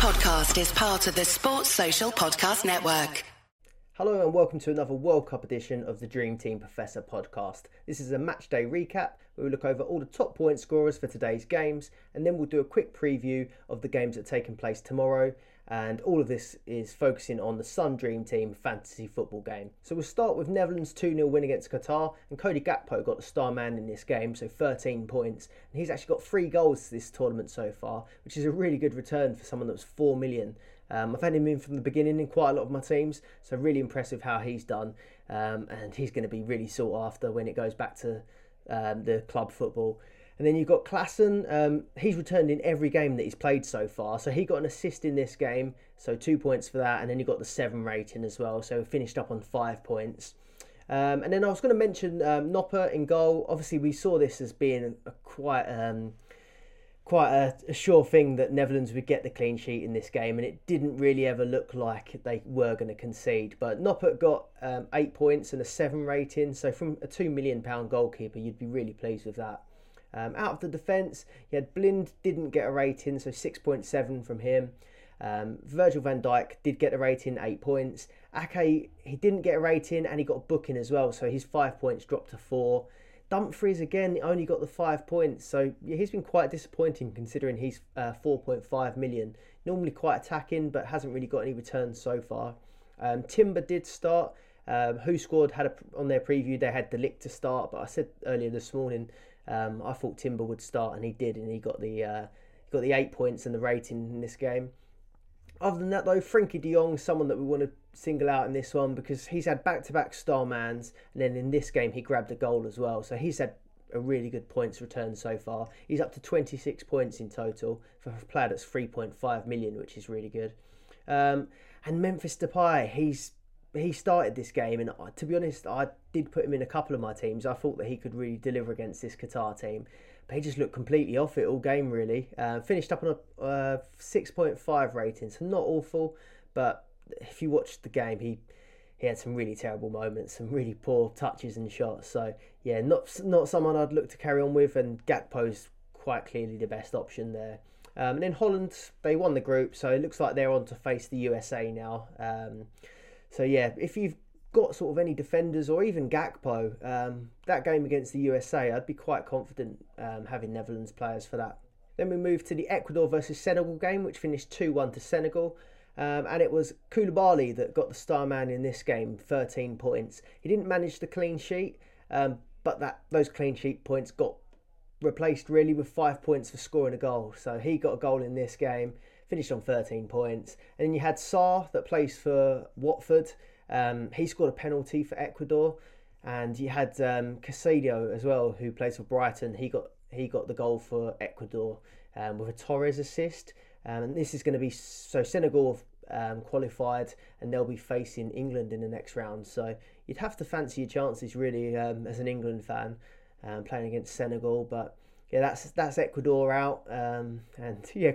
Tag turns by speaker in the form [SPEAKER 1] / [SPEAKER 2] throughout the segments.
[SPEAKER 1] podcast is part of the Sports Social Podcast Network.
[SPEAKER 2] Hello and welcome to another World Cup edition of the Dream Team Professor podcast. This is a match day recap where we look over all the top point scorers for today's games and then we'll do a quick preview of the games that are taking place tomorrow and all of this is focusing on the Sun Dream Team fantasy football game. So we'll start with Netherlands 2 0 win against Qatar, and Cody Gakpo got the star man in this game, so 13 points. And he's actually got three goals this tournament so far, which is a really good return for someone that was 4 million. Um, I've had him in from the beginning in quite a lot of my teams, so really impressive how he's done. Um, and he's going to be really sought after when it goes back to um, the club football. And then you've got Klaassen. Um, he's returned in every game that he's played so far. So he got an assist in this game, so two points for that. And then you got the seven rating as well, so finished up on five points. Um, and then I was going to mention um, Noppert in goal. Obviously, we saw this as being a, quite um, quite a, a, sure thing that Netherlands would get the clean sheet in this game, and it didn't really ever look like they were going to concede. But Noppert got um, eight points and a seven rating, so from a two million pound goalkeeper, you'd be really pleased with that. Um, out of the defence, you had Blind didn't get a rating, so 6.7 from him. Um, Virgil van Dijk did get a rating, 8 points. Ake, he didn't get a rating and he got a booking as well, so his 5 points dropped to 4. Dumfries again only got the 5 points, so yeah, he's been quite disappointing considering he's uh, 4.5 million. Normally quite attacking, but hasn't really got any returns so far. Um, Timber did start. Um, WhoScored had a, on their preview they had De Ligt to start, but I said earlier this morning um, I thought Timber would start, and he did, and he got the uh, he got the eight points and the rating in this game. Other than that, though, Frenkie De Jong, someone that we want to single out in this one because he's had back-to-back star mans, and then in this game he grabbed a goal as well. So he's had a really good points return so far. He's up to 26 points in total for a player that's 3.5 million, which is really good. Um, and Memphis Depay, he's he started this game, and to be honest, I did put him in a couple of my teams. I thought that he could really deliver against this Qatar team, but he just looked completely off it all game. Really, uh, finished up on a uh, six point five rating, so not awful. But if you watched the game, he he had some really terrible moments, some really poor touches and shots. So yeah, not not someone I'd look to carry on with, and Gakpo's quite clearly the best option there. Um, and then Holland, they won the group, so it looks like they're on to face the USA now. Um, so yeah, if you've got sort of any defenders or even Gakpo, um, that game against the USA, I'd be quite confident um, having Netherlands players for that. Then we move to the Ecuador versus Senegal game, which finished 2 1 to Senegal. Um, and it was Koulibaly that got the star man in this game, 13 points. He didn't manage the clean sheet, um, but that those clean sheet points got replaced really with five points for scoring a goal. So he got a goal in this game finished on 13 points. And then you had Sarr that plays for Watford. Um, he scored a penalty for Ecuador. And you had um, Caicedo as well, who plays for Brighton. He got he got the goal for Ecuador um, with a Torres assist. Um, and this is going to be so Senegal um, qualified and they'll be facing England in the next round. So you'd have to fancy your chances really um, as an England fan um, playing against Senegal. But yeah, that's that's Ecuador out. Um, and yeah,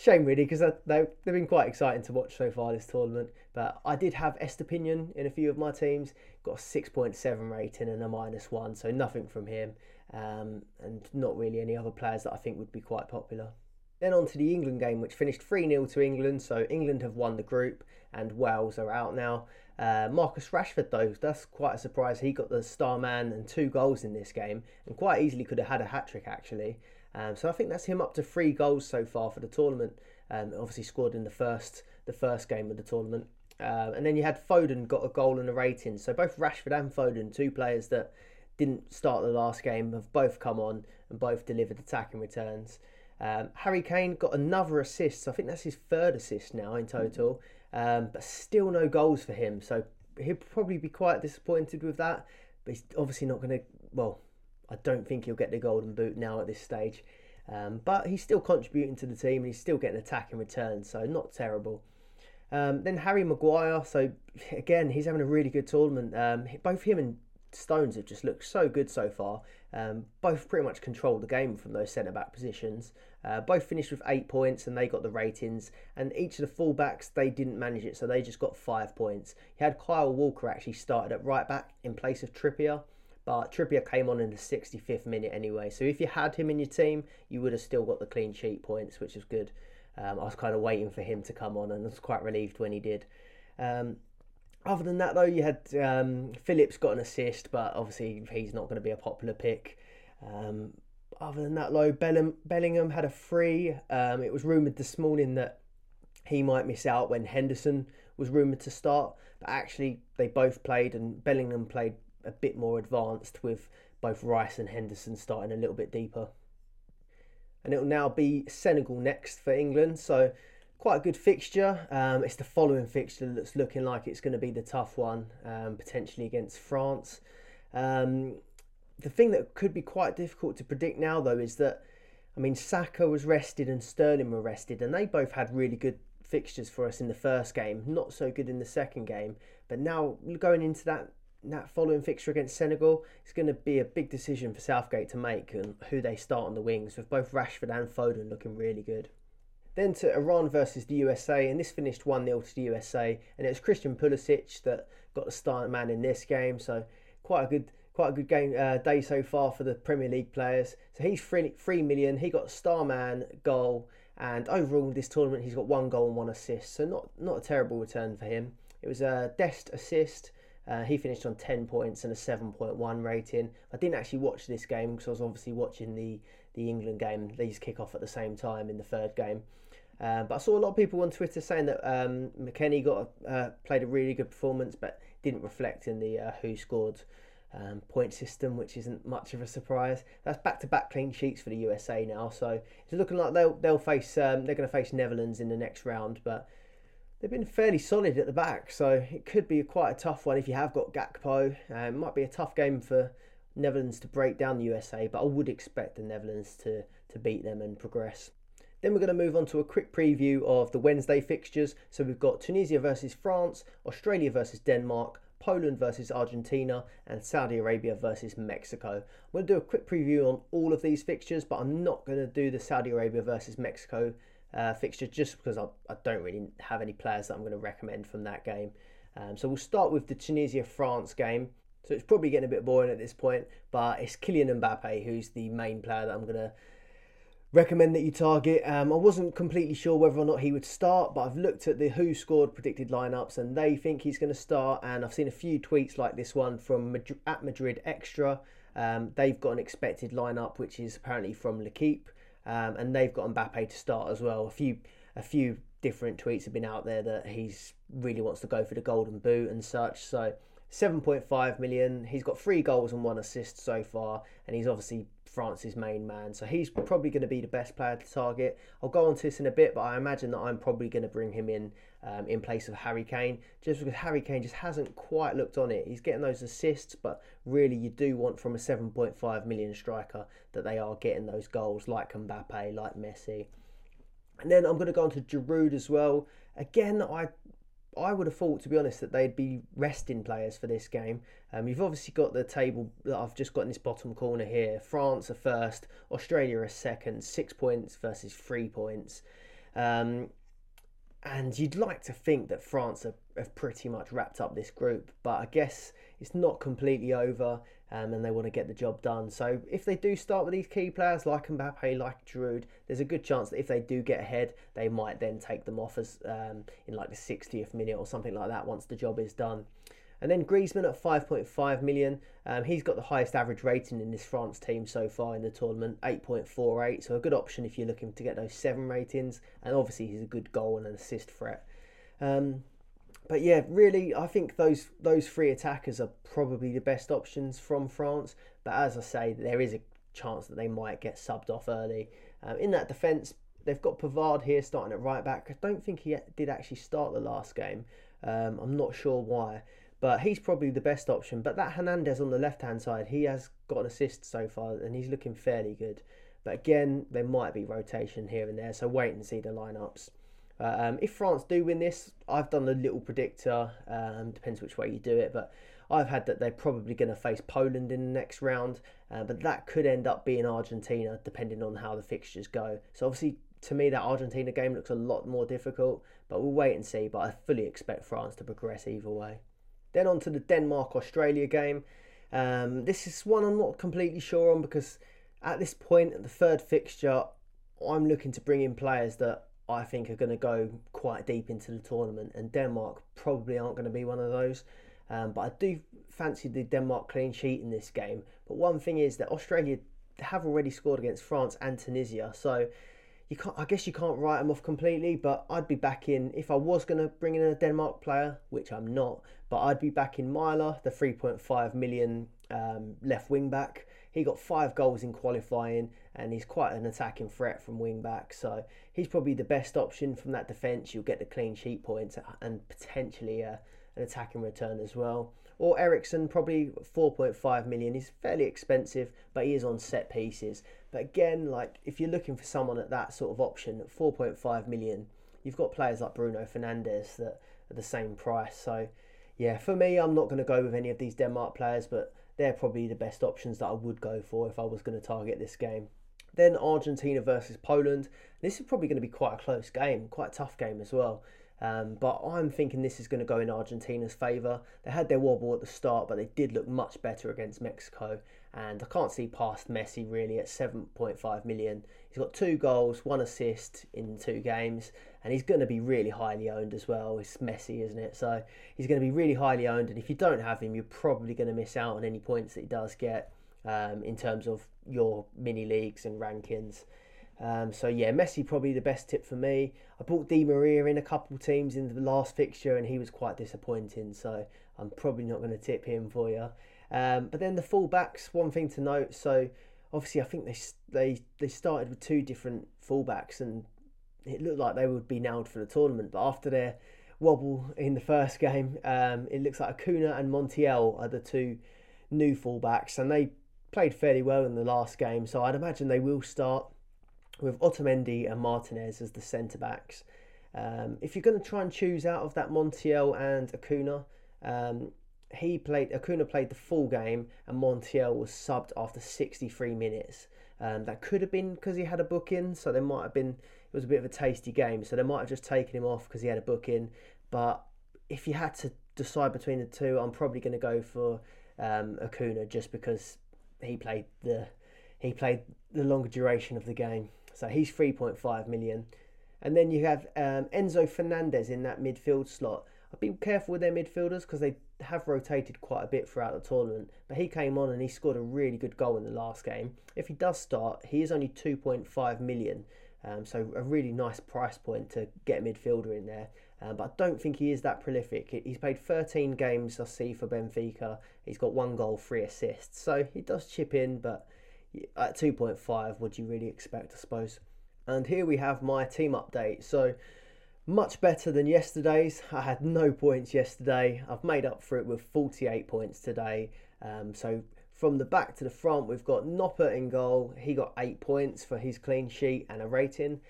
[SPEAKER 2] shame really because they, they've been quite exciting to watch so far this tournament. But I did have Estupiñán in a few of my teams, got a 6.7 rating and a minus one, so nothing from him, um, and not really any other players that I think would be quite popular. Then on to the England game, which finished 3 0 to England. So England have won the group and Wales are out now. Uh, Marcus Rashford, though, that's quite a surprise. He got the star man and two goals in this game and quite easily could have had a hat trick actually. Um, so I think that's him up to three goals so far for the tournament. Um, obviously scored in the first the first game of the tournament. Uh, and then you had Foden got a goal and a rating. So both Rashford and Foden, two players that didn't start the last game, have both come on and both delivered attacking returns. Um, Harry Kane got another assist. So I think that's his third assist now in total, um, but still no goals for him. So he'll probably be quite disappointed with that. But he's obviously not going to. Well, I don't think he'll get the golden boot now at this stage. Um, but he's still contributing to the team and he's still getting attack in return, so not terrible. Um, then Harry Maguire, so again, he's having a really good tournament. Um, both him and Stones have just looked so good so far. Um, both pretty much controlled the game from those centre back positions. Uh, both finished with eight points and they got the ratings. And each of the fullbacks, they didn't manage it, so they just got five points. He had Kyle Walker actually started at right back in place of Trippier. But Trippier came on in the 65th minute anyway. So if you had him in your team, you would have still got the clean sheet points, which is good. Um, I was kind of waiting for him to come on, and I was quite relieved when he did. Um, other than that, though, you had um, Phillips got an assist, but obviously he's not going to be a popular pick. Um, other than that, though, Bellingham had a free. Um, it was rumoured this morning that he might miss out when Henderson was rumoured to start, but actually they both played, and Bellingham played a bit more advanced with both Rice and Henderson starting a little bit deeper. And it'll now be Senegal next for England, so quite a good fixture. Um, it's the following fixture that's looking like it's going to be the tough one, um, potentially against France. Um, the thing that could be quite difficult to predict now, though, is that I mean Saka was rested and Sterling were rested, and they both had really good fixtures for us in the first game. Not so good in the second game, but now going into that that following fixture against Senegal, it's going to be a big decision for Southgate to make and who they start on the wings, with both Rashford and Foden looking really good. Then to Iran versus the USA, and this finished 1 0 to the USA, and it was Christian Pulisic that got the start man in this game, so quite a good quite a good game uh, day so far for the Premier League players. So he's three, three million. He got star man goal, and overall this tournament he's got one goal and one assist. So not not a terrible return for him. It was a Dest assist. Uh, he finished on 10 points and a 7.1 rating. I didn't actually watch this game because I was obviously watching the, the England game. These kick off at the same time in the third game. Uh, but I saw a lot of people on Twitter saying that um, McKennie got uh, played a really good performance, but didn't reflect in the uh, WhoScored um, point system, which isn't much of a surprise. That's back-to-back clean sheets for the USA now, so it's looking like they'll they'll face um, they're going to face Netherlands in the next round, but they've been fairly solid at the back, so it could be quite a tough one if you have got Gakpo. Uh, it might be a tough game for Netherlands to break down the USA, but I would expect the Netherlands to, to beat them and progress. Then we're going to move on to a quick preview of the Wednesday fixtures. So we've got Tunisia versus France, Australia versus Denmark, Poland versus Argentina, and Saudi Arabia versus Mexico. I'm going to do a quick preview on all of these fixtures, but I'm not going to do the Saudi Arabia versus Mexico uh, fixture just because I, I, don't really have any players that I'm going to recommend from that game. Um, so we'll start with the Tunisia France game. So it's probably getting a bit boring at this point, but it's Kylian Mbappe who's the main player that I'm going to recommend that you target. Um, I wasn't completely sure whether or not he would start, but I've looked at the WhoScored predicted lineups and they think he's going to start. And I've seen a few tweets like this one from Madrid, at Madrid Extra. Um, they've got an expected lineup, which is apparently from L'Equipe um, and they've got Mbappe to start as well. A few a few different tweets have been out there that he's really wants to go for the golden boot and such. So 7.5 million. He's got three goals and one assist so far, and he's obviously France's main man. So he's probably going to be the best player to target. I'll go on to this in a bit, but I imagine that I'm probably going to bring him in um, in place of Harry Kane, just because Harry Kane just hasn't quite looked on it. He's getting those assists, but really you do want from a 7.5 million striker that they are getting those goals like Mbappe, like Messi. And then I'm going to go on to Giroud as well. Again, I I would have thought, to be honest, that they'd be resting players for this game. Um, you've obviously got the table that I've just got in this bottom corner here. France are first, Australia are second, six points versus three points. Um, and you'd like to think that France have, have pretty much wrapped up this group, but I guess it's not completely over um, and they want to get the job done. So if they do start with these key players like Mbappe, like Giroud, there's a good chance that if they do get ahead, they might then take them off as um, in like the 60th minute or something like that once the job is done. And then Griezmann at 5.5 million. Um, he's got the highest average rating in this France team so far in the tournament, 8.48. So a good option if you're looking to get those seven ratings. And obviously he's a good goal and an assist threat. Um, but yeah, really, I think those those three attackers are probably the best options from France. But as I say, there is a chance that they might get subbed off early. Um, in that defence, they've got Pavard here starting at right back. I don't think he did actually start the last game. Um, I'm not sure why, but he's probably the best option. But that Hernandez on the left hand side, he has got an assist so far, and he's looking fairly good. But again, there might be rotation here and there, so wait and see the lineups. Um, if France do win this, I've done a little predictor. Um, depends which way you do it, but I've had that they're probably going to face Poland in the next round, uh, but that could end up being Argentina, depending on how the fixtures go. So obviously, to me, that Argentina game looks a lot more difficult, but we'll wait and see. But I fully expect France to progress either way. Then on to the Denmark Australia game. Um, this is one I'm not completely sure on because at this point, the third fixture, I'm looking to bring in players that I think are going to go quite deep into the tournament, and Denmark probably aren't going to be one of those. Um, but I do fancy the Denmark clean sheet in this game. But one thing is that Australia have already scored against France and Tunisia, so you can't. I guess you can't write them off completely. But I'd be back in if I was going to bring in a Denmark player, which I'm not. But I'd be back in Mæhle, the 3.5 million um, left wing back. He got five goals in qualifying, and he's quite an attacking threat from wing back. So he's probably the best option from that defence. You'll get the clean sheet points and potentially uh, an attacking return as well. Or Eriksen, probably 4.5 million. He's fairly expensive, but he is on set pieces. But again, like if you're looking for someone at that sort of option, at 4.5 million, you've got players like Bruno Fernandes that are the same price. So yeah, for me, I'm not going to go with any of these Denmark players, but they're probably the best options that I would go for if I was going to target this game. Then Argentina versus Poland. This is probably going to be quite a close game, quite a tough game as well. Um, but I'm thinking this is going to go in Argentina's favour. They had their wobble at the start, but they did look much better against Mexico. And I can't see past Messi really at 7.5 million. He's got two goals, one assist in two games, and he's going to be really highly owned as well. It's Messi, isn't it? So he's going to be really highly owned, and if you don't have him, you're probably going to miss out on any points that he does get um, in terms of your mini leagues and rankings. Um, so yeah, Messi probably the best tip for me. I bought Di Maria in a couple teams in the last fixture, and he was quite disappointing. So I'm probably not going to tip him for you. Um, but then the fullbacks, one thing to note. So obviously, I think they they they started with two different fullbacks, and it looked like they would be nailed for the tournament. But after their wobble in the first game, um, it looks like Acuna and Montiel are the two new fullbacks, and they played fairly well in the last game. So I'd imagine they will start with Otamendi and Martinez as the centre backs. Um, if you're going to try and choose out of that Montiel and Acuna, um, he played Acuna played the full game and Montiel was subbed after 63 minutes. Um, that could have been because he had a booking, so there might have been it was a bit of a tasty game, so they might have just taken him off because he had a booking. But if you had to decide between the two, I'm probably going to go for um, Acuna just because he played the he played the longer duration of the game. So he's 3.5 million. And then you have um, Enzo Fernandez in that midfield slot. I've been careful with their midfielders because they have rotated quite a bit throughout the tournament. But he came on and he scored a really good goal in the last game. If he does start, he is only 2.5 million. Um, so a really nice price point to get a midfielder in there. Um, but I don't think he is that prolific. He's played 13 games, I see, for Benfica. He's got one goal, three assists. So he does chip in, but at 2.5, what do you really expect, I suppose? And here we have my team update. So much better than yesterday's. I had no points yesterday. I've made up for it with 48 points today. Um, so from the back to the front, we've got Noppert in goal. He got eight points for his clean sheet and a rating.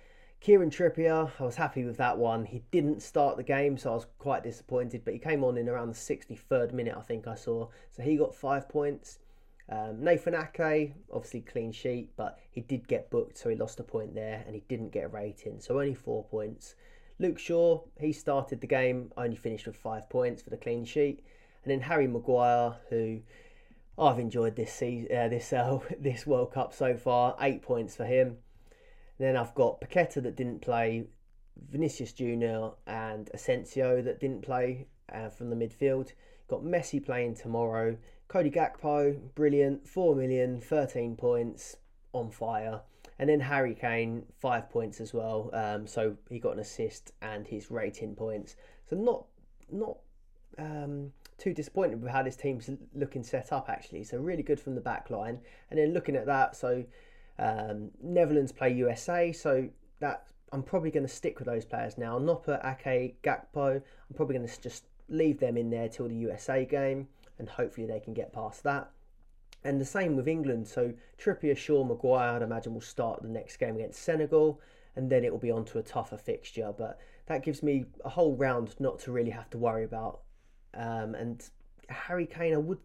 [SPEAKER 2] Kieran Trippier, I was happy with that one. He didn't start the game, so I was quite disappointed, but he came on in around the 63rd minute, I think I saw. So he got five points. Um, Nathan Ake, obviously clean sheet, but he did get booked, so he lost a point there, and he didn't get a rating, so only four points. Luke Shaw, he started the game, only finished with five points for the clean sheet, and then Harry Maguire, who I've enjoyed this season, uh, this uh, this World Cup so far, eight points for him. Then I've got Paqueta that didn't play, Vinicius Junior and Asensio that didn't play uh, from the midfield. Got Messi playing tomorrow. Cody Gakpo, brilliant, 4 million, 13 points, on fire. And then Harry Kane, five points as well. Um, so he got an assist and his rating points. So not not um, too disappointed with how this team's looking set up actually. So really good from the back line. And then looking at that, so um, Netherlands play USA, so that I'm probably going to stick with those players now. Noppert, Ake, Gakpo. I'm probably going to just leave them in there till the USA game, and hopefully they can get past that. And the same with England. So Trippier, Shaw, Maguire, I'd imagine will start the next game against Senegal, and then it will be on to a tougher fixture. But that gives me a whole round not to really have to worry about. Um, and Harry Kane, I would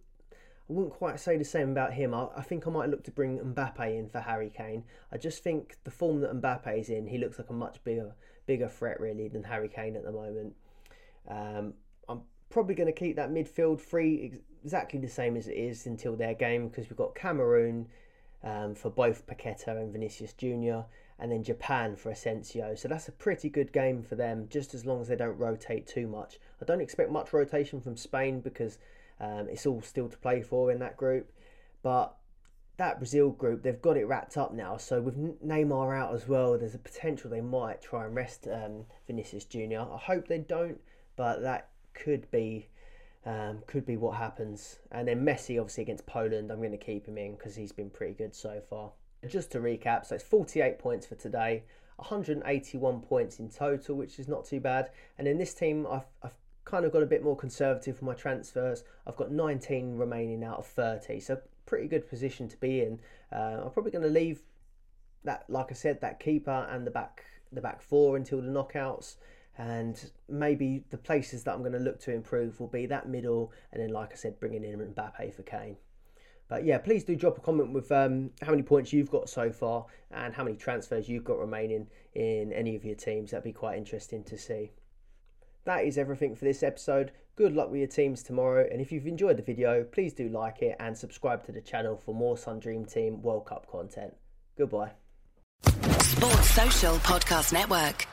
[SPEAKER 2] I wouldn't quite say the same about him. I, I, think I might look to bring Mbappe in for Harry Kane. I just think the form that Mbappe is in, he looks like a much bigger bigger threat really than Harry Kane at the moment. Um, I'm probably going to keep that midfield free exactly the same as it is until their game because we've got Cameroon um, for both Paqueta and Vinicius Junior, and then Japan for Asensio. So that's a pretty good game for them, just as long as they don't rotate too much. I don't expect much rotation from Spain because um, it's all still to play for in that group. But that Brazil group, they've got it wrapped up now. So with Neymar out as well, there's a potential they might try and rest um, Vinicius Junior. I hope they don't, but that could be um, could be what happens. And then Messi, obviously against Poland, I'm going to keep him in because he's been pretty good so far. Just to recap, so it's 48 points for today, 181 points in total, which is not too bad. And in this team, I've, I've kind of got a bit more conservative for my transfers. I've got 19 remaining out of 30, so pretty good position to be in. Uh, I'm probably going to leave that, like I said, that keeper and the back the back four until the knockouts. And maybe the places that I'm going to look to improve will be that middle, and then, like I said, bringing in Mbappe for Kane. But yeah, please do drop a comment with um, how many points you've got so far and how many transfers you've got remaining in any of your teams. That'd be quite interesting to see. That is everything for this episode. Good luck with your teams tomorrow. And if you've enjoyed the video, please do like it and subscribe to the channel for more Sun Dream Team World Cup content. Goodbye.
[SPEAKER 1] Sports Social Podcast Network.